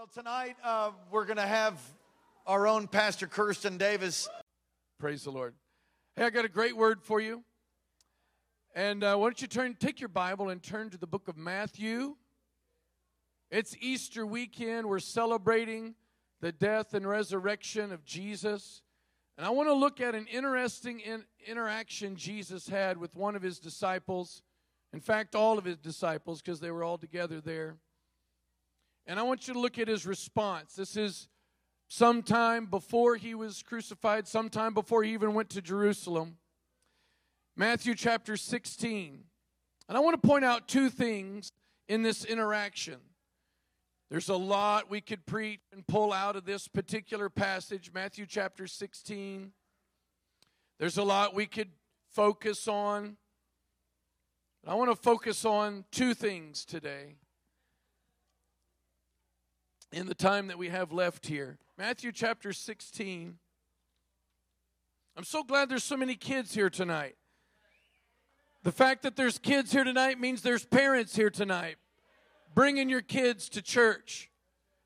Well, tonight uh, we're going to have our own Pastor Kirsten Davis. Praise the Lord. Hey, I got a great word for you. And uh, why don't you turn, take your Bible and turn to the book of Matthew. It's Easter weekend. We're celebrating the death and resurrection of Jesus. And I want to look at an interesting in, interaction Jesus had with one of his disciples. In fact, all of his disciples, because they were all together there. And I want you to look at his response. This is sometime before he was crucified, sometime before he even went to Jerusalem. Matthew chapter 16. And I want to point out two things in this interaction. There's a lot we could preach and pull out of this particular passage, Matthew chapter 16. There's a lot we could focus on. I want to focus on two things today in the time that we have left here. Matthew chapter 16. I'm so glad there's so many kids here tonight. The fact that there's kids here tonight means there's parents here tonight. Bringing your kids to church.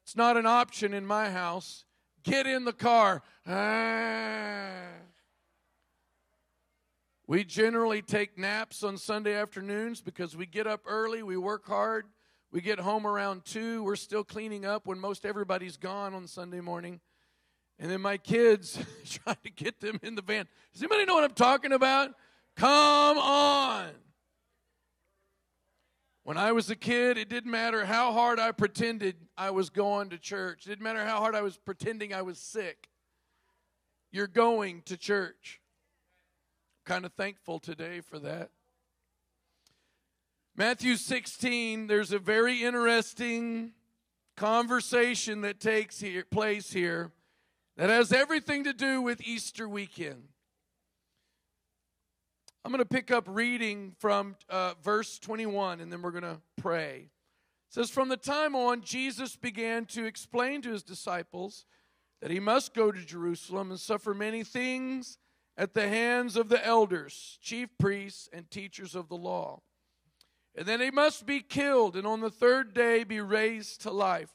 It's not an option in my house. Get in the car. Ah. We generally take naps on Sunday afternoons because we get up early, we work hard, we get home around 2. We're still cleaning up when most everybody's gone on Sunday morning. And then my kids trying to get them in the van. Does anybody know what I'm talking about? Come on. When I was a kid, it didn't matter how hard I pretended I was going to church. It didn't matter how hard I was pretending I was sick. You're going to church. Kind of thankful today for that. Matthew 16, there's a very interesting conversation that takes here, place here that has everything to do with Easter weekend. I'm going to pick up reading from uh, verse 21 and then we're going to pray. It says, From the time on, Jesus began to explain to his disciples that he must go to Jerusalem and suffer many things at the hands of the elders, chief priests, and teachers of the law and then he must be killed and on the third day be raised to life.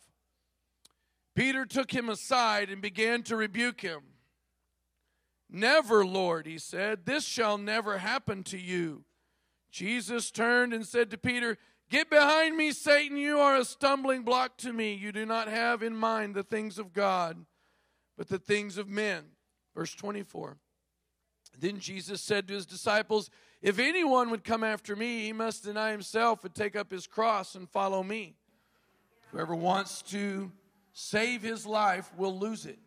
Peter took him aside and began to rebuke him. Never, Lord, he said, this shall never happen to you. Jesus turned and said to Peter, Get behind me, Satan. You are a stumbling block to me. You do not have in mind the things of God, but the things of men. Verse 24. Then Jesus said to his disciples, if anyone would come after me, he must deny himself and take up his cross and follow me. Whoever wants to save his life will lose it.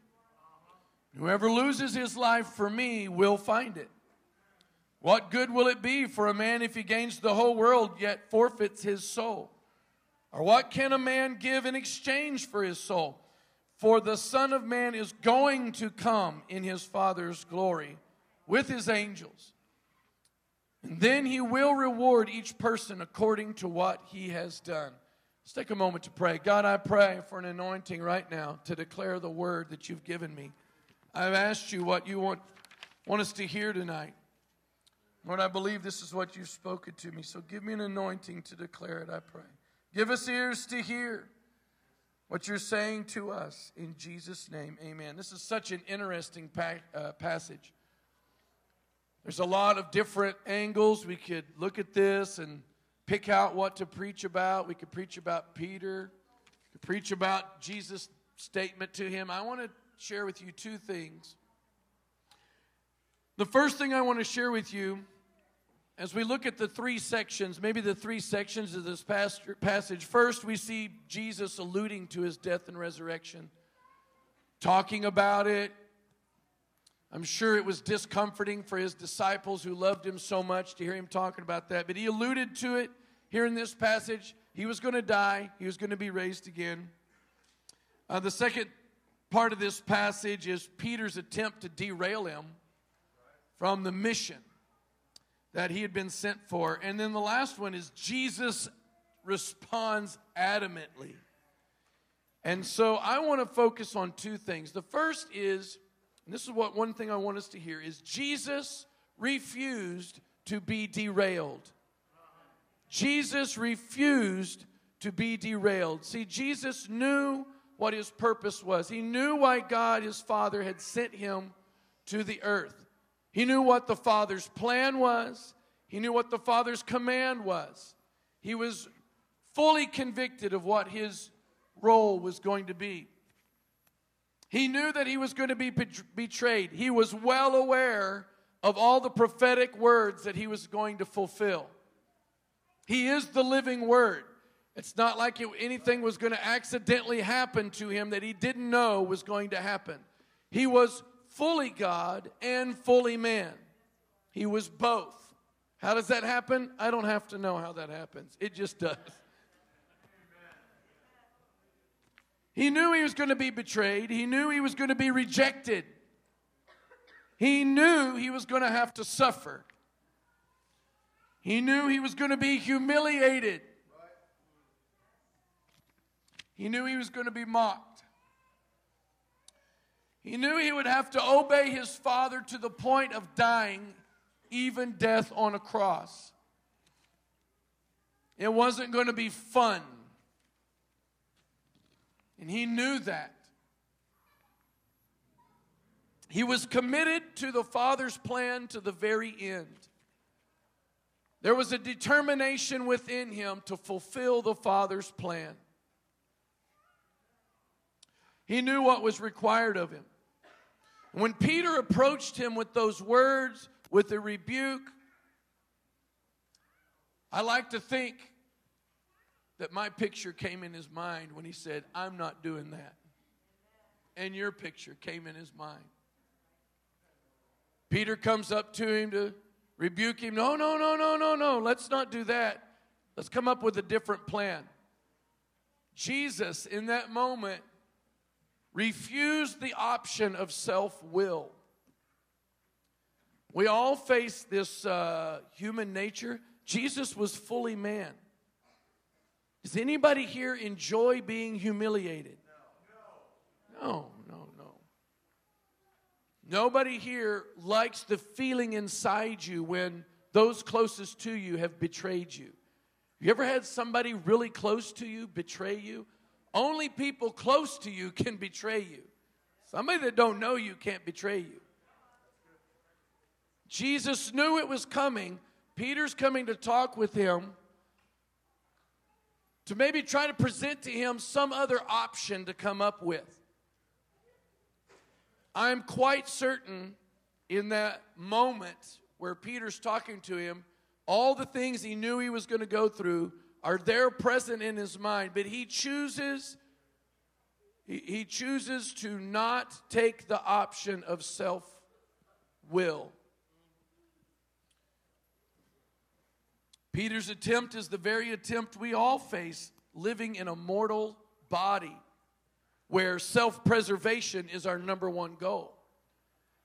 Whoever loses his life for me will find it. What good will it be for a man if he gains the whole world yet forfeits his soul? Or what can a man give in exchange for his soul? For the Son of Man is going to come in his Father's glory with his angels. And then he will reward each person according to what he has done. Let's take a moment to pray. God, I pray for an anointing right now to declare the word that you've given me. I've asked you what you want, want us to hear tonight. Lord, I believe this is what you've spoken to me. So give me an anointing to declare it, I pray. Give us ears to hear what you're saying to us. In Jesus' name, amen. This is such an interesting pa- uh, passage. There's a lot of different angles. We could look at this and pick out what to preach about. We could preach about Peter, we could preach about Jesus' statement to him. I want to share with you two things. The first thing I want to share with you as we look at the three sections, maybe the three sections of this passage, first we see Jesus alluding to his death and resurrection, talking about it, I'm sure it was discomforting for his disciples who loved him so much to hear him talking about that. But he alluded to it here in this passage. He was going to die, he was going to be raised again. Uh, the second part of this passage is Peter's attempt to derail him from the mission that he had been sent for. And then the last one is Jesus responds adamantly. And so I want to focus on two things. The first is and this is what one thing I want us to hear is Jesus refused to be derailed. Jesus refused to be derailed. See, Jesus knew what his purpose was. He knew why God, his Father, had sent him to the earth. He knew what the Father's plan was, he knew what the Father's command was. He was fully convicted of what his role was going to be. He knew that he was going to be betrayed. He was well aware of all the prophetic words that he was going to fulfill. He is the living word. It's not like it, anything was going to accidentally happen to him that he didn't know was going to happen. He was fully God and fully man. He was both. How does that happen? I don't have to know how that happens. It just does. He knew he was going to be betrayed. He knew he was going to be rejected. He knew he was going to have to suffer. He knew he was going to be humiliated. He knew he was going to be mocked. He knew he would have to obey his father to the point of dying, even death on a cross. It wasn't going to be fun. And he knew that. He was committed to the Father's plan to the very end. There was a determination within him to fulfill the Father's plan. He knew what was required of him. When Peter approached him with those words, with a rebuke, I like to think that my picture came in his mind when he said, I'm not doing that. And your picture came in his mind. Peter comes up to him to rebuke him. No, no, no, no, no, no. Let's not do that. Let's come up with a different plan. Jesus, in that moment, refused the option of self will. We all face this uh, human nature. Jesus was fully man. Does anybody here enjoy being humiliated? No, no, no. Nobody here likes the feeling inside you when those closest to you have betrayed you. You ever had somebody really close to you betray you? Only people close to you can betray you. Somebody that don't know you can't betray you. Jesus knew it was coming. Peter's coming to talk with him to maybe try to present to him some other option to come up with. I'm quite certain in that moment where Peter's talking to him, all the things he knew he was going to go through are there present in his mind, but he chooses he, he chooses to not take the option of self will. Peter's attempt is the very attempt we all face living in a mortal body where self preservation is our number one goal.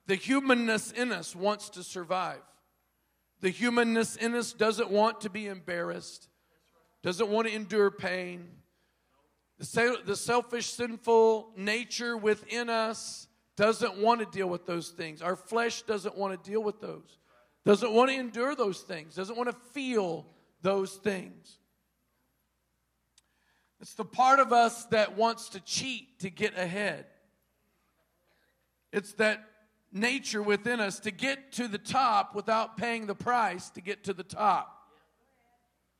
The humanness in us wants to survive. The humanness in us doesn't want to be embarrassed, doesn't want to endure pain. The, selfish, sinful nature within us doesn't want to deal with those things. Our flesh doesn't want to deal with those doesn't want to endure those things, doesn't want to feel those things. It's the part of us that wants to cheat to get ahead. It's that nature within us to get to the top without paying the price to get to the top.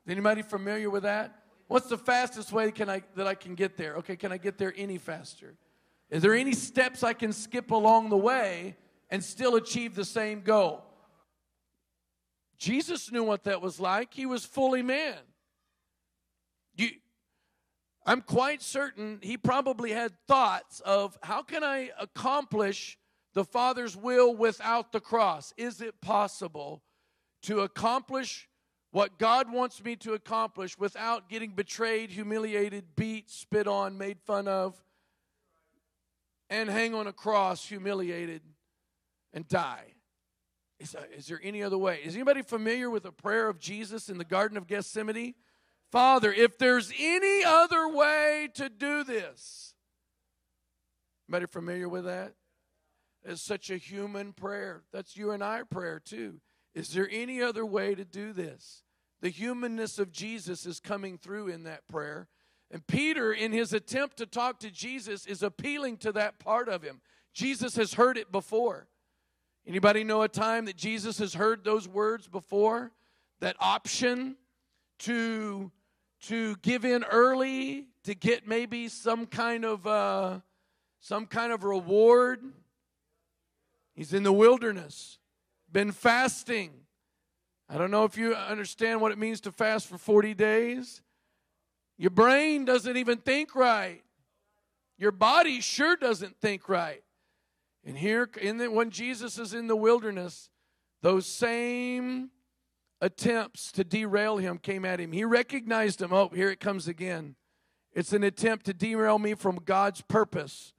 Anybody familiar with that? What's the fastest way can I, that I can get there? Okay, can I get there any faster? Is there any steps I can skip along the way and still achieve the same goal? Jesus knew what that was like. He was fully man. You, I'm quite certain he probably had thoughts of how can I accomplish the Father's will without the cross? Is it possible to accomplish what God wants me to accomplish without getting betrayed, humiliated, beat, spit on, made fun of, and hang on a cross, humiliated, and die? Is, uh, is there any other way? Is anybody familiar with the prayer of Jesus in the Garden of Gethsemane? Father, if there's any other way to do this, anybody familiar with that? It's such a human prayer. That's you and I prayer too. Is there any other way to do this? The humanness of Jesus is coming through in that prayer. And Peter, in his attempt to talk to Jesus, is appealing to that part of him. Jesus has heard it before. Anybody know a time that Jesus has heard those words before? That option to to give in early to get maybe some kind of uh, some kind of reward. He's in the wilderness, been fasting. I don't know if you understand what it means to fast for 40 days. Your brain doesn't even think right. Your body sure doesn't think right. And here, in the, when Jesus is in the wilderness, those same attempts to derail him came at him. He recognized them. Oh, here it comes again. It's an attempt to derail me from God's purpose,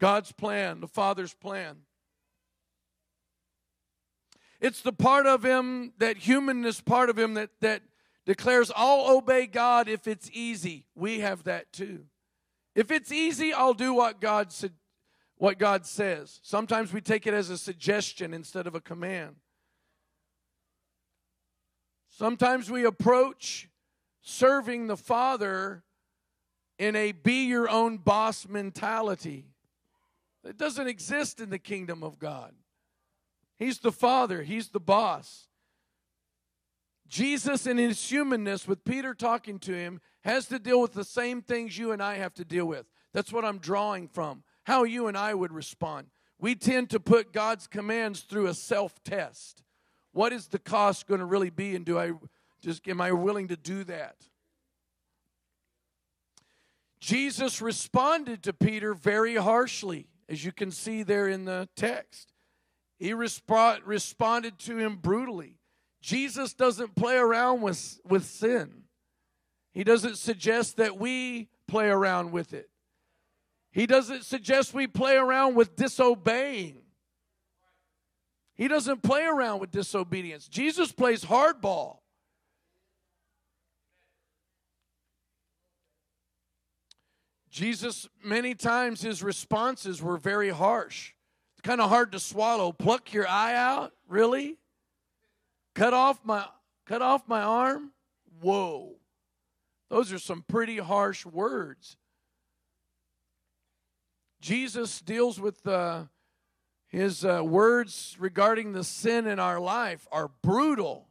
God's plan, the Father's plan. It's the part of him, that humanness part of him that, that declares, I'll obey God if it's easy. We have that too. If it's easy, I'll do what God said, what God says. Sometimes we take it as a suggestion instead of a command. Sometimes we approach serving the Father in a be your own boss mentality. It doesn't exist in the kingdom of God. He's the Father, He's the boss. Jesus, in his humanness, with Peter talking to him, has to deal with the same things you and I have to deal with. That's what I'm drawing from. How you and I would respond. We tend to put God's commands through a self test. What is the cost going to really be, and do I just am I willing to do that? Jesus responded to Peter very harshly, as you can see there in the text. He resp- responded to him brutally. Jesus doesn't play around with, with sin. He doesn't suggest that we play around with it. He doesn't suggest we play around with disobeying. He doesn't play around with disobedience. Jesus plays hardball. Jesus, many times, his responses were very harsh. It's kind of hard to swallow. Pluck your eye out? Really? Cut off my cut off my arm? Whoa. Those are some pretty harsh words. Jesus deals with uh, his uh, words regarding the sin in our life are brutal.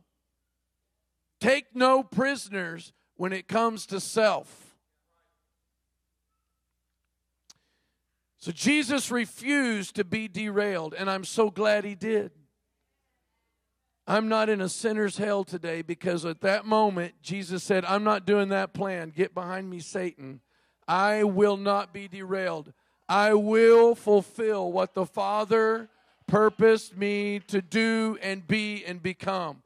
Take no prisoners when it comes to self. So Jesus refused to be derailed, and I'm so glad he did. I'm not in a sinner's hell today because at that moment, Jesus said, I'm not doing that plan. Get behind me, Satan. I will not be derailed. I will fulfill what the Father purposed me to do and be and become.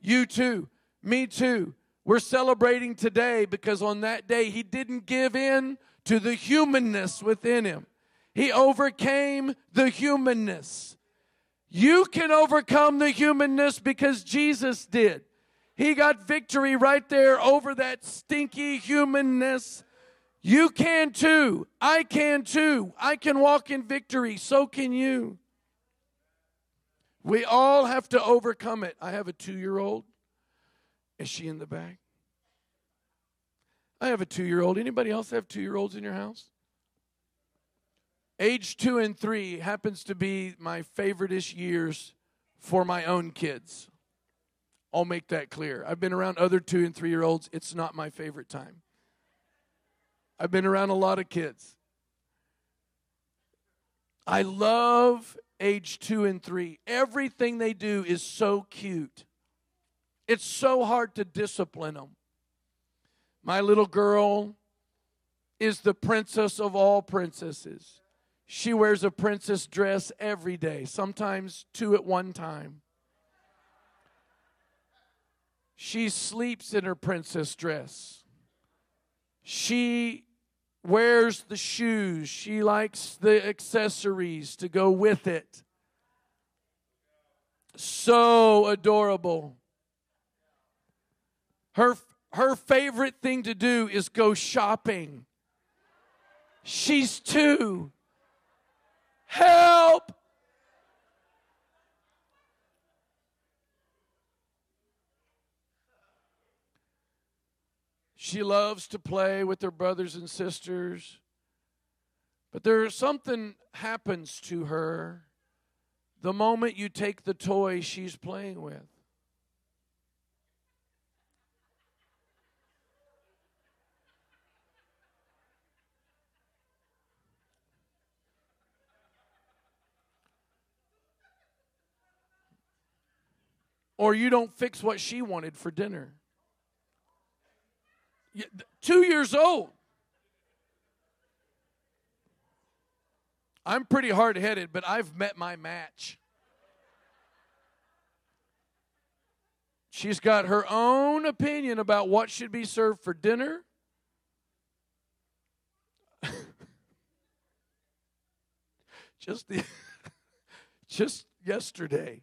You too, me too. We're celebrating today because on that day, He didn't give in to the humanness within Him, He overcame the humanness. You can overcome the humanness because Jesus did. He got victory right there over that stinky humanness. You can too. I can too. I can walk in victory. So can you. We all have to overcome it. I have a two year old. Is she in the back? I have a two year old. Anybody else have two year olds in your house? Age two and three happens to be my favoriteest years for my own kids. I'll make that clear. I've been around other two and three year olds. It's not my favorite time. I've been around a lot of kids. I love age two and three. Everything they do is so cute. It's so hard to discipline them. My little girl is the princess of all princesses. She wears a princess dress every day, sometimes two at one time. She sleeps in her princess dress. She wears the shoes. She likes the accessories to go with it. So adorable. Her, her favorite thing to do is go shopping. She's two. Help! She loves to play with her brothers and sisters. But there's something happens to her the moment you take the toy she's playing with. Or you don't fix what she wanted for dinner. Two years old. I'm pretty hard headed, but I've met my match. She's got her own opinion about what should be served for dinner. just the just yesterday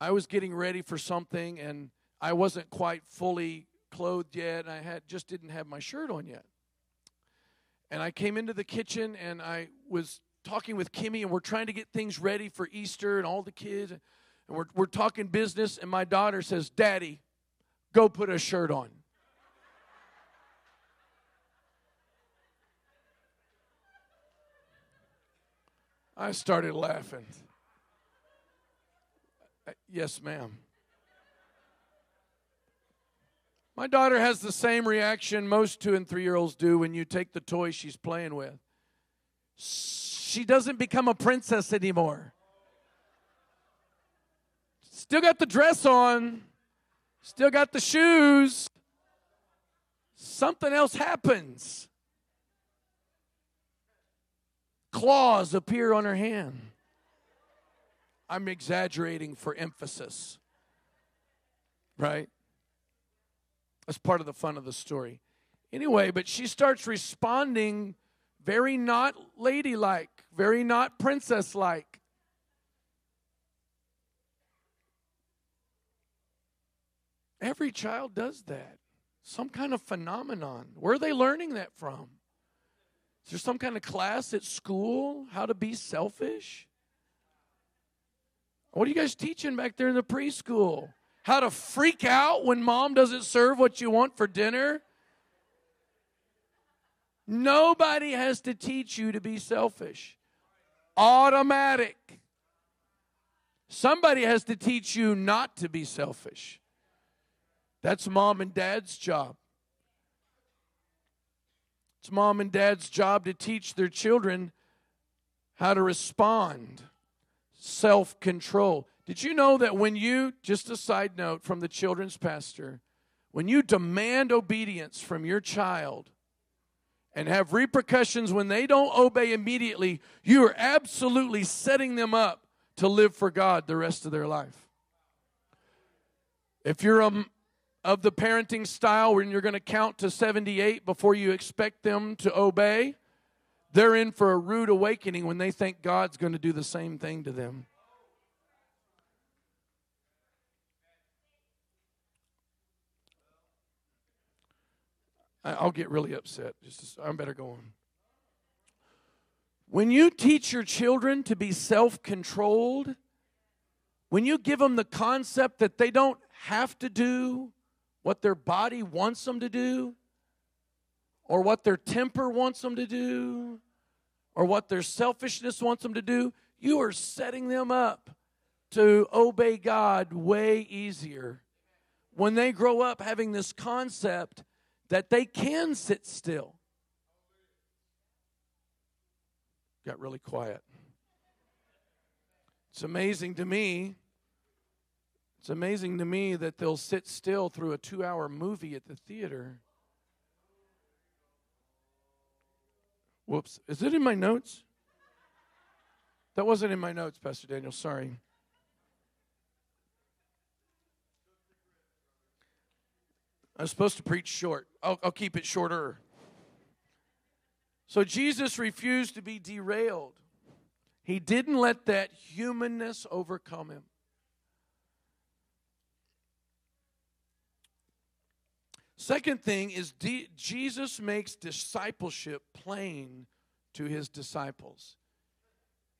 I was getting ready for something and I wasn't quite fully clothed yet. And I had just didn't have my shirt on yet. And I came into the kitchen and I was talking with Kimmy and we're trying to get things ready for Easter and all the kids and we're we're talking business and my daughter says, "Daddy, go put a shirt on." I started laughing. Yes, ma'am. My daughter has the same reaction most two and three year olds do when you take the toy she's playing with. She doesn't become a princess anymore. Still got the dress on, still got the shoes. Something else happens. Claws appear on her hand. I'm exaggerating for emphasis. Right? That's part of the fun of the story. Anyway, but she starts responding very not ladylike, very not princess like. Every child does that. Some kind of phenomenon. Where are they learning that from? Is there some kind of class at school? How to be selfish? What are you guys teaching back there in the preschool? How to freak out when mom doesn't serve what you want for dinner? Nobody has to teach you to be selfish. Automatic. Somebody has to teach you not to be selfish. That's mom and dad's job. It's mom and dad's job to teach their children how to respond self control. Did you know that when you, just a side note from the children's pastor, when you demand obedience from your child and have repercussions when they don't obey immediately, you are absolutely setting them up to live for God the rest of their life. If you're a, of the parenting style when you're going to count to 78 before you expect them to obey, they're in for a rude awakening when they think God's going to do the same thing to them. I'll get really upset. Just I better going. When you teach your children to be self-controlled, when you give them the concept that they don't have to do what their body wants them to do, or what their temper wants them to do, or what their selfishness wants them to do, you are setting them up to obey God way easier. When they grow up having this concept that they can sit still. Got really quiet. It's amazing to me. It's amazing to me that they'll sit still through a two hour movie at the theater. Whoops. Is it in my notes? That wasn't in my notes, Pastor Daniel. Sorry. I'm supposed to preach short. I'll, I'll keep it shorter. So Jesus refused to be derailed. He didn't let that humanness overcome him. Second thing is D- Jesus makes discipleship plain to his disciples.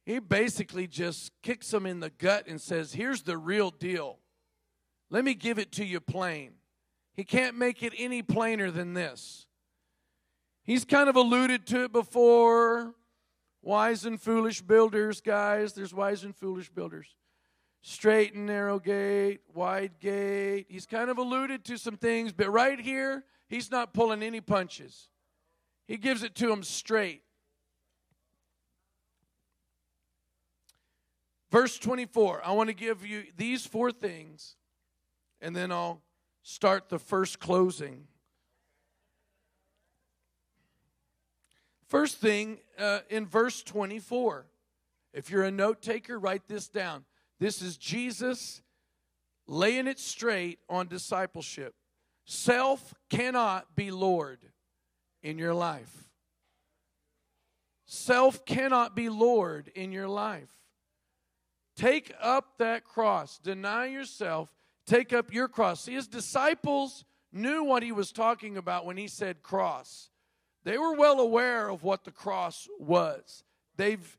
He basically just kicks them in the gut and says, Here's the real deal. Let me give it to you plain. He can't make it any plainer than this. He's kind of alluded to it before. Wise and foolish builders, guys. There's wise and foolish builders. Straight and narrow gate, wide gate. He's kind of alluded to some things, but right here, he's not pulling any punches. He gives it to them straight. Verse 24, I want to give you these four things, and then I'll start the first closing. First thing uh, in verse 24, if you're a note taker, write this down. This is Jesus laying it straight on discipleship. Self cannot be Lord in your life. Self cannot be Lord in your life. Take up that cross, deny yourself, take up your cross. See, his disciples knew what he was talking about when he said cross. They were well aware of what the cross was. They've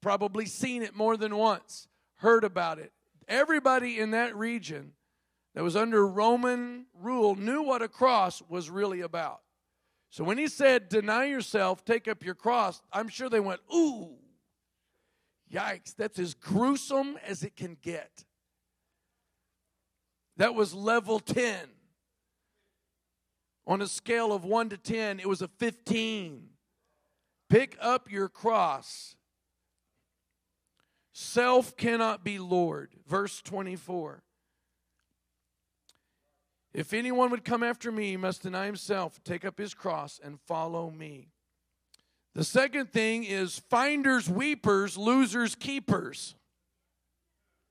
probably seen it more than once, heard about it. Everybody in that region that was under Roman rule knew what a cross was really about. So when he said, Deny yourself, take up your cross, I'm sure they went, Ooh, yikes, that's as gruesome as it can get. That was level 10. On a scale of 1 to 10, it was a 15. Pick up your cross. Self cannot be Lord. Verse 24. If anyone would come after me, he must deny himself, take up his cross, and follow me. The second thing is finders, weepers, losers, keepers.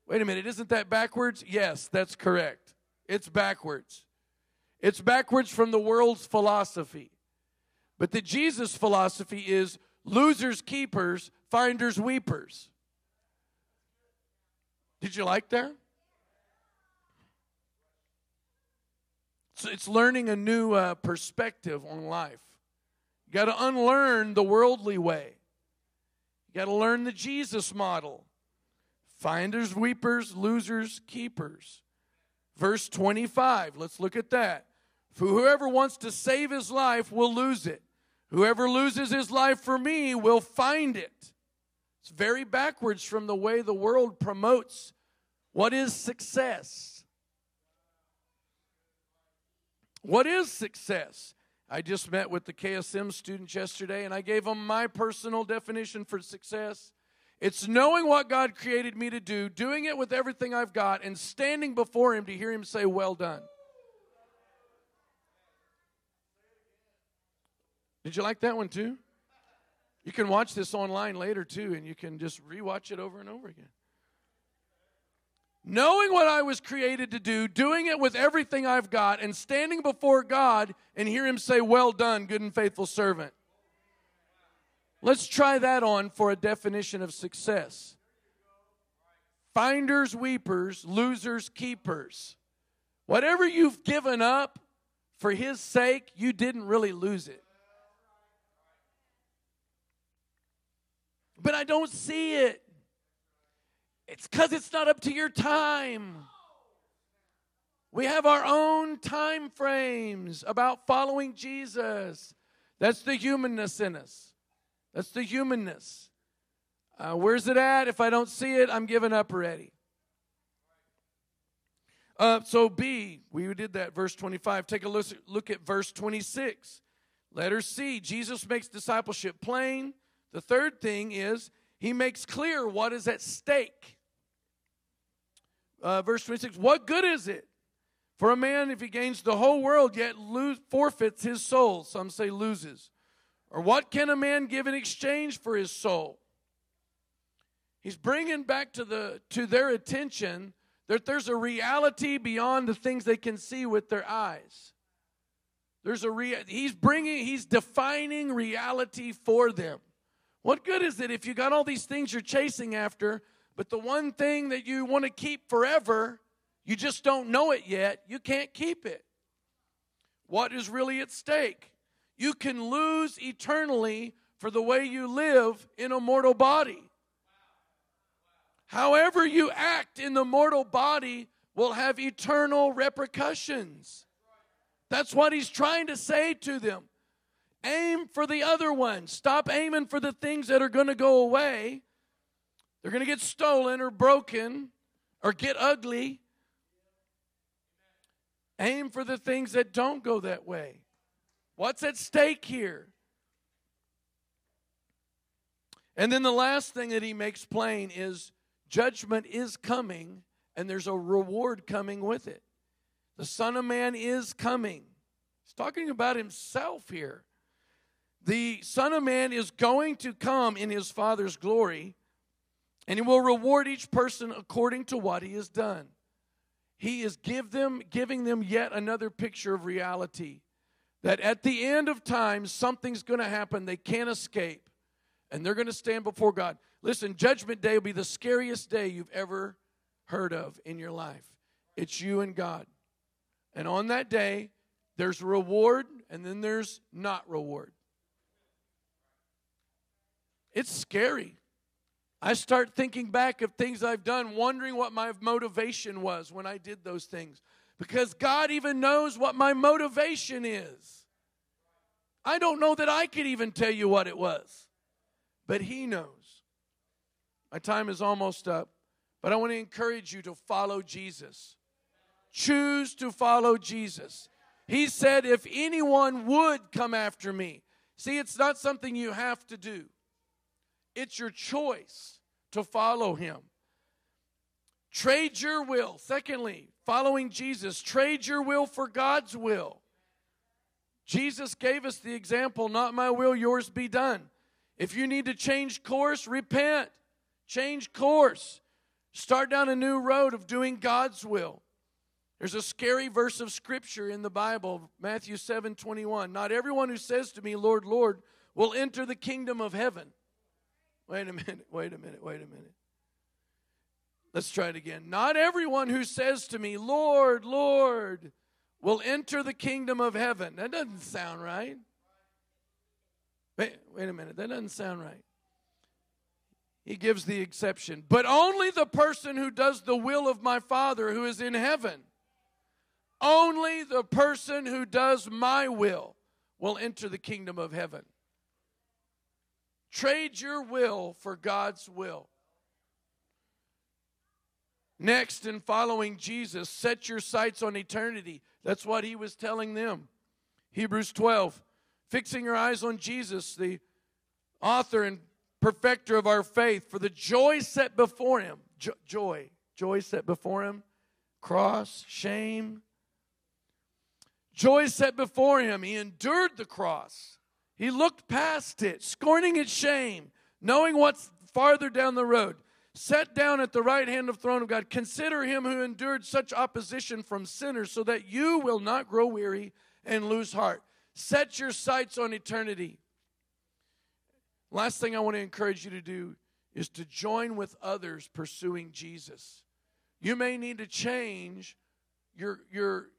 Wait a minute, isn't that backwards? Yes, that's correct. It's backwards. It's backwards from the world's philosophy. But the Jesus philosophy is losers, keepers, finders, weepers. Did you like that? So it's learning a new uh, perspective on life. You got to unlearn the worldly way. You got to learn the Jesus model. Finders, weepers, losers, keepers. Verse 25, let's look at that. For whoever wants to save his life will lose it. Whoever loses his life for me will find it. It's very backwards from the way the world promotes what is success. What is success? I just met with the KSM students yesterday and I gave them my personal definition for success. It's knowing what God created me to do, doing it with everything I've got, and standing before Him to hear Him say, Well done. Did you like that one too? You can watch this online later too, and you can just rewatch it over and over again. Knowing what I was created to do, doing it with everything I've got, and standing before God and hear Him say, Well done, good and faithful servant. Let's try that on for a definition of success. Finders, weepers, losers, keepers. Whatever you've given up for His sake, you didn't really lose it. but I don't see it. It's because it's not up to your time. We have our own time frames about following Jesus. That's the humanness in us. That's the humanness. Uh, where's it at? If I don't see it, I'm giving up already. Uh, so, B, we did that, verse 25. Take a look, look at verse 26. Letter C, Jesus makes discipleship plain the third thing is he makes clear what is at stake. Uh, verse 26 What good is it for a man if he gains the whole world yet lose, forfeits his soul? Some say loses. Or what can a man give in exchange for his soul? He's bringing back to, the, to their attention that there's a reality beyond the things they can see with their eyes. There's a rea- he's bringing, he's defining reality for them. What good is it if you got all these things you're chasing after, but the one thing that you want to keep forever, you just don't know it yet, you can't keep it? What is really at stake? You can lose eternally for the way you live in a mortal body. However, you act in the mortal body will have eternal repercussions. That's what he's trying to say to them. Aim for the other one. Stop aiming for the things that are going to go away. They're going to get stolen or broken or get ugly. Aim for the things that don't go that way. What's at stake here? And then the last thing that he makes plain is judgment is coming and there's a reward coming with it. The Son of Man is coming. He's talking about himself here. The Son of Man is going to come in his Father's glory, and he will reward each person according to what he has done. He is give them, giving them yet another picture of reality that at the end of time, something's going to happen they can't escape, and they're going to stand before God. Listen, Judgment Day will be the scariest day you've ever heard of in your life. It's you and God. And on that day, there's reward and then there's not reward. It's scary. I start thinking back of things I've done, wondering what my motivation was when I did those things. Because God even knows what my motivation is. I don't know that I could even tell you what it was, but He knows. My time is almost up, but I want to encourage you to follow Jesus. Choose to follow Jesus. He said, If anyone would come after me, see, it's not something you have to do, it's your choice to follow him. Trade your will. Secondly, following Jesus, trade your will for God's will. Jesus gave us the example, not my will, yours be done. If you need to change course, repent. Change course. Start down a new road of doing God's will. There's a scary verse of scripture in the Bible, Matthew 7 21. Not everyone who says to me, Lord, Lord, will enter the kingdom of heaven. Wait a minute, wait a minute, wait a minute. Let's try it again. Not everyone who says to me, Lord, Lord, will enter the kingdom of heaven. That doesn't sound right. Wait, wait a minute, that doesn't sound right. He gives the exception. But only the person who does the will of my Father who is in heaven. Only the person who does my will will enter the kingdom of heaven. Trade your will for God's will. Next, in following Jesus, set your sights on eternity. That's what he was telling them. Hebrews 12, fixing your eyes on Jesus, the author and perfecter of our faith, for the joy set before him. Jo- joy, joy set before him, cross, shame, Joy set before him. He endured the cross. He looked past it, scorning its shame, knowing what's farther down the road. Sat down at the right hand of throne of God. Consider him who endured such opposition from sinners, so that you will not grow weary and lose heart. Set your sights on eternity. Last thing I want to encourage you to do is to join with others pursuing Jesus. You may need to change your, your,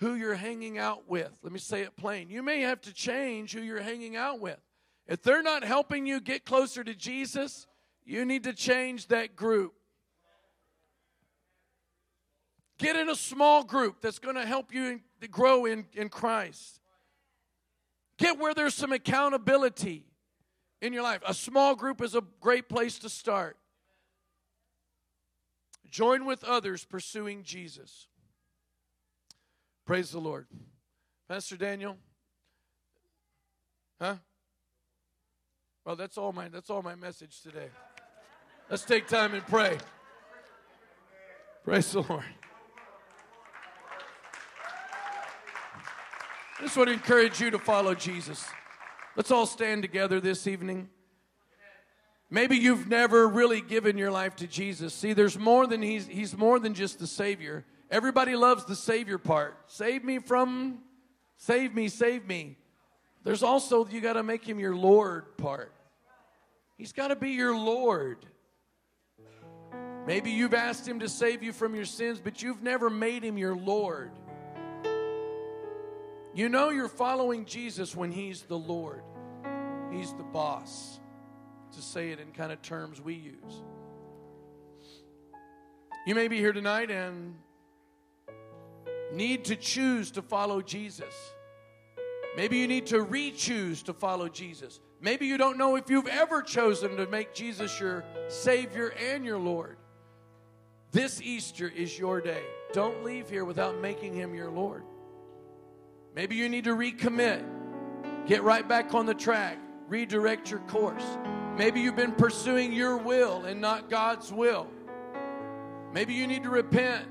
who you're hanging out with. Let me say it plain. You may have to change who you're hanging out with. If they're not helping you get closer to Jesus, you need to change that group. Get in a small group that's going to help you grow in, in Christ. Get where there's some accountability in your life. A small group is a great place to start. Join with others pursuing Jesus. Praise the Lord. Pastor Daniel? Huh? Well, that's all my that's all my message today. Let's take time and pray. Praise the Lord. I just want to encourage you to follow Jesus. Let's all stand together this evening. Maybe you've never really given your life to Jesus. See, there's more than he's he's more than just the savior. Everybody loves the Savior part. Save me from, save me, save me. There's also, you got to make him your Lord part. He's got to be your Lord. Maybe you've asked him to save you from your sins, but you've never made him your Lord. You know you're following Jesus when he's the Lord, he's the boss, to say it in kind of terms we use. You may be here tonight and need to choose to follow Jesus. Maybe you need to re choose to follow Jesus. Maybe you don't know if you've ever chosen to make Jesus your Savior and your Lord. This Easter is your day. Don't leave here without making Him your Lord. Maybe you need to recommit, get right back on the track, redirect your course. Maybe you've been pursuing your will and not God's will. Maybe you need to repent,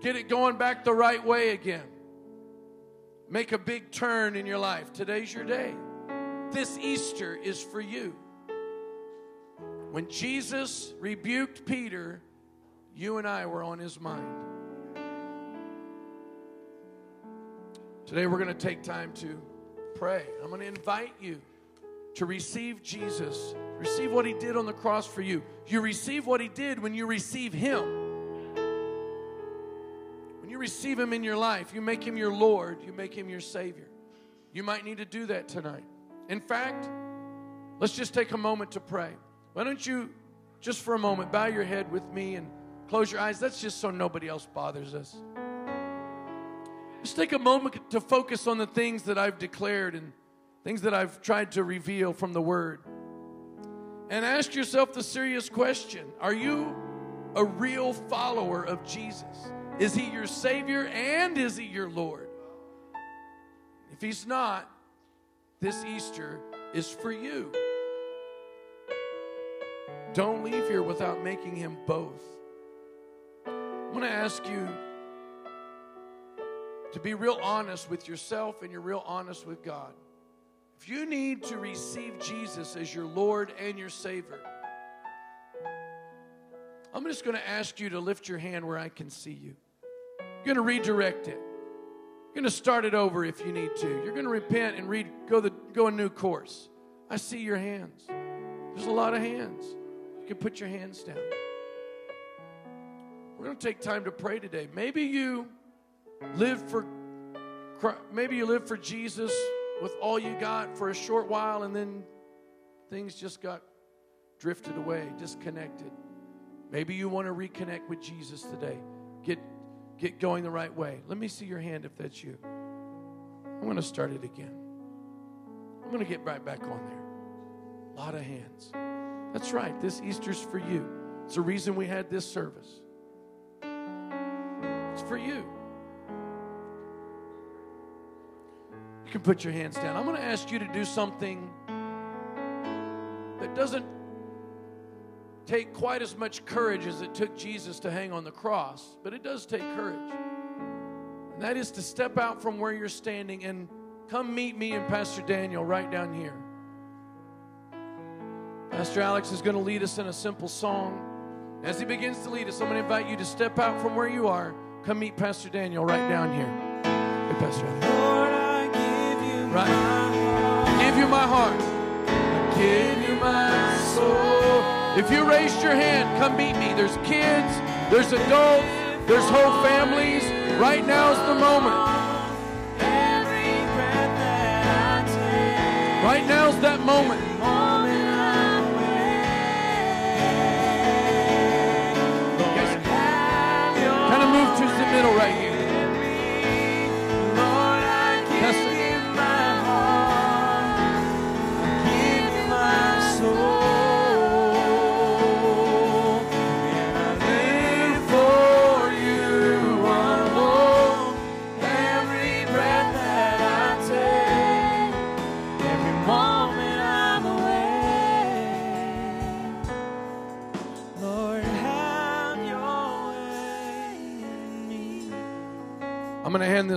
get it going back the right way again. Make a big turn in your life. Today's your day. This Easter is for you. When Jesus rebuked Peter, you and I were on his mind. Today we're going to take time to pray. I'm going to invite you to receive Jesus, receive what he did on the cross for you. You receive what he did when you receive him. When you receive him in your life, you make him your Lord, you make him your Savior. You might need to do that tonight. In fact, let's just take a moment to pray. Why don't you, just for a moment, bow your head with me and close your eyes? That's just so nobody else bothers us. Just take a moment to focus on the things that I've declared and things that I've tried to reveal from the Word. And ask yourself the serious question Are you a real follower of Jesus? Is He your Savior and is He your Lord? If He's not, this Easter is for you. Don't leave here without making Him both. I'm going to ask you to be real honest with yourself and you're real honest with God. If you need to receive Jesus as your Lord and your Savior, I'm just going to ask you to lift your hand where I can see you. You're going to redirect it. You're going to start it over if you need to. You're going to repent and read, go, the, go a new course. I see your hands. There's a lot of hands. You can put your hands down. We're going to take time to pray today. Maybe you live for maybe you live for Jesus with all you got for a short while and then things just got drifted away, disconnected. Maybe you want to reconnect with Jesus today. Get get going the right way. Let me see your hand if that's you. I'm going to start it again. I'm going to get right back on there. A lot of hands. That's right. This Easter's for you. It's the reason we had this service. For you. You can put your hands down. I'm going to ask you to do something that doesn't take quite as much courage as it took Jesus to hang on the cross, but it does take courage. And that is to step out from where you're standing and come meet me and Pastor Daniel right down here. Pastor Alex is going to lead us in a simple song. As he begins to lead us, I'm going to invite you to step out from where you are. Come meet Pastor Daniel right down here. Hey, Pastor Alex. Right. Give you my heart. Give you my soul. If you raised your hand, come meet me. There's kids, there's adults, there's whole families. Right now is the moment. Right now is that moment. Move to the middle right here.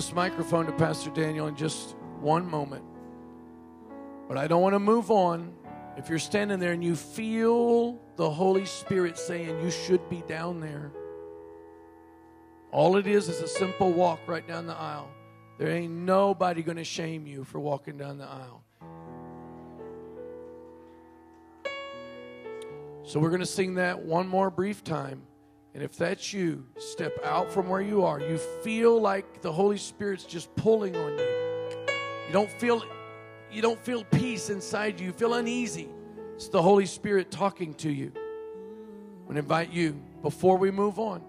This microphone to Pastor Daniel in just one moment. But I don't want to move on. If you're standing there and you feel the Holy Spirit saying you should be down there, all it is is a simple walk right down the aisle. There ain't nobody going to shame you for walking down the aisle. So we're going to sing that one more brief time. And if that's you, step out from where you are. You feel like the Holy Spirit's just pulling on you. You don't feel you don't feel peace inside you. You feel uneasy. It's the Holy Spirit talking to you. I'm going to invite you before we move on.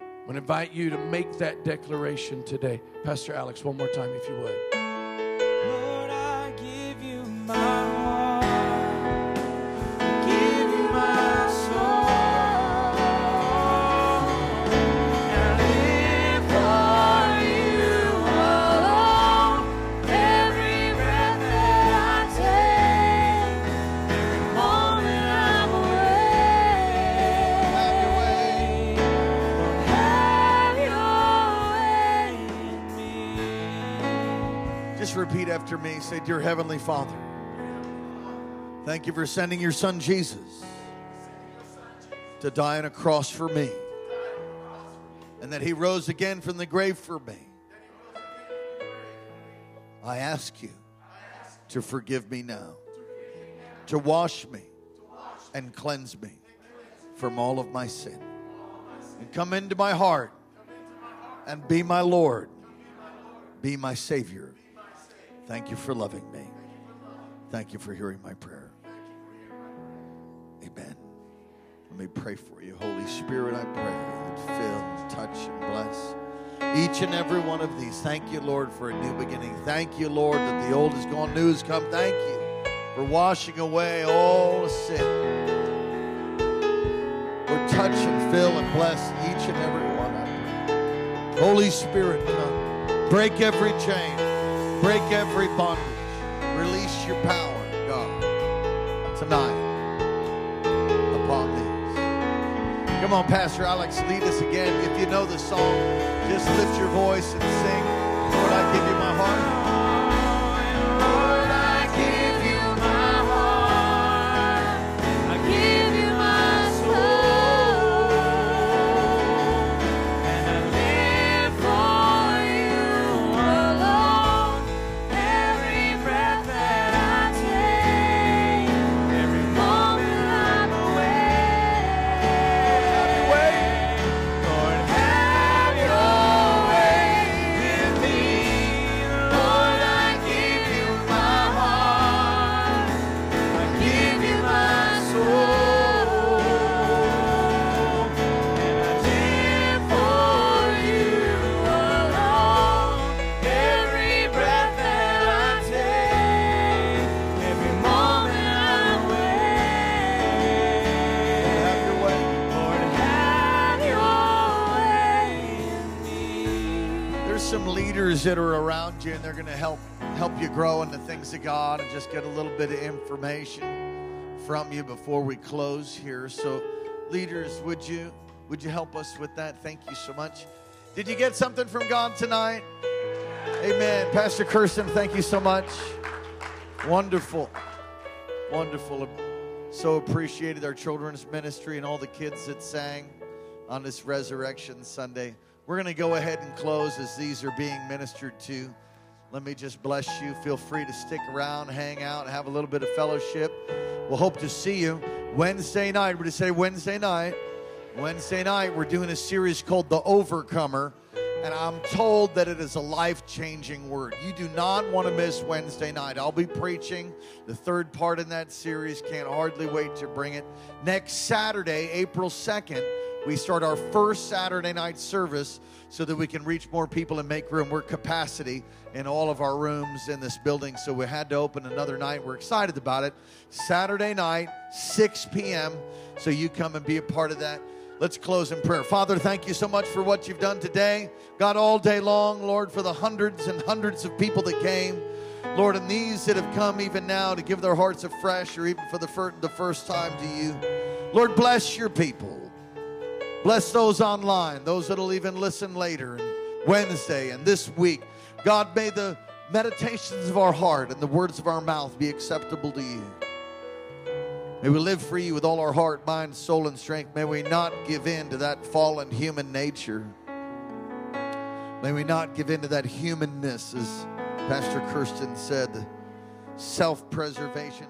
I'm going to invite you to make that declaration today. Pastor Alex, one more time, if you would. After me. Say, Dear Heavenly Father, thank you for sending your son Jesus to die on a cross for me, and that he rose again from the grave for me. I ask you to forgive me now, to wash me and cleanse me from all of my sin, and come into my heart and be my Lord, be my Savior. Thank you for loving me. Thank you for hearing my prayer. Amen. Let me pray for you. Holy Spirit, I pray that fill, touch, and bless each and every one of these. Thank you, Lord, for a new beginning. Thank you, Lord, that the old is gone, new has come. Thank you for washing away all sin. Lord, touch and fill and bless each and every one. Holy Spirit. Break every chain. Break every bondage. Release your power, God, tonight upon these. Come on, Pastor Alex, lead us again. If you know the song, just lift your voice and sing. Lord, I give you my heart. That are around you, and they're going to help help you grow in the things of God, and just get a little bit of information from you before we close here. So, leaders, would you would you help us with that? Thank you so much. Did you get something from God tonight? Amen. Pastor Kirsten, thank you so much. Wonderful, wonderful. So appreciated our children's ministry and all the kids that sang on this Resurrection Sunday. We're going to go ahead and close as these are being ministered to. Let me just bless you. Feel free to stick around, hang out, have a little bit of fellowship. We'll hope to see you Wednesday night. We're to say Wednesday night. Wednesday night, we're doing a series called The Overcomer. And I'm told that it is a life changing word. You do not want to miss Wednesday night. I'll be preaching the third part in that series. Can't hardly wait to bring it. Next Saturday, April 2nd, we start our first Saturday night service so that we can reach more people and make room. We're capacity in all of our rooms in this building, so we had to open another night. We're excited about it. Saturday night, 6 p.m., so you come and be a part of that. Let's close in prayer. Father, thank you so much for what you've done today. God, all day long, Lord, for the hundreds and hundreds of people that came. Lord, and these that have come even now to give their hearts afresh or even for the, the first time to you. Lord, bless your people. Bless those online, those that'll even listen later, and Wednesday and this week. God, may the meditations of our heart and the words of our mouth be acceptable to you. May we live for you with all our heart, mind, soul, and strength. May we not give in to that fallen human nature. May we not give in to that humanness, as Pastor Kirsten said, self preservation,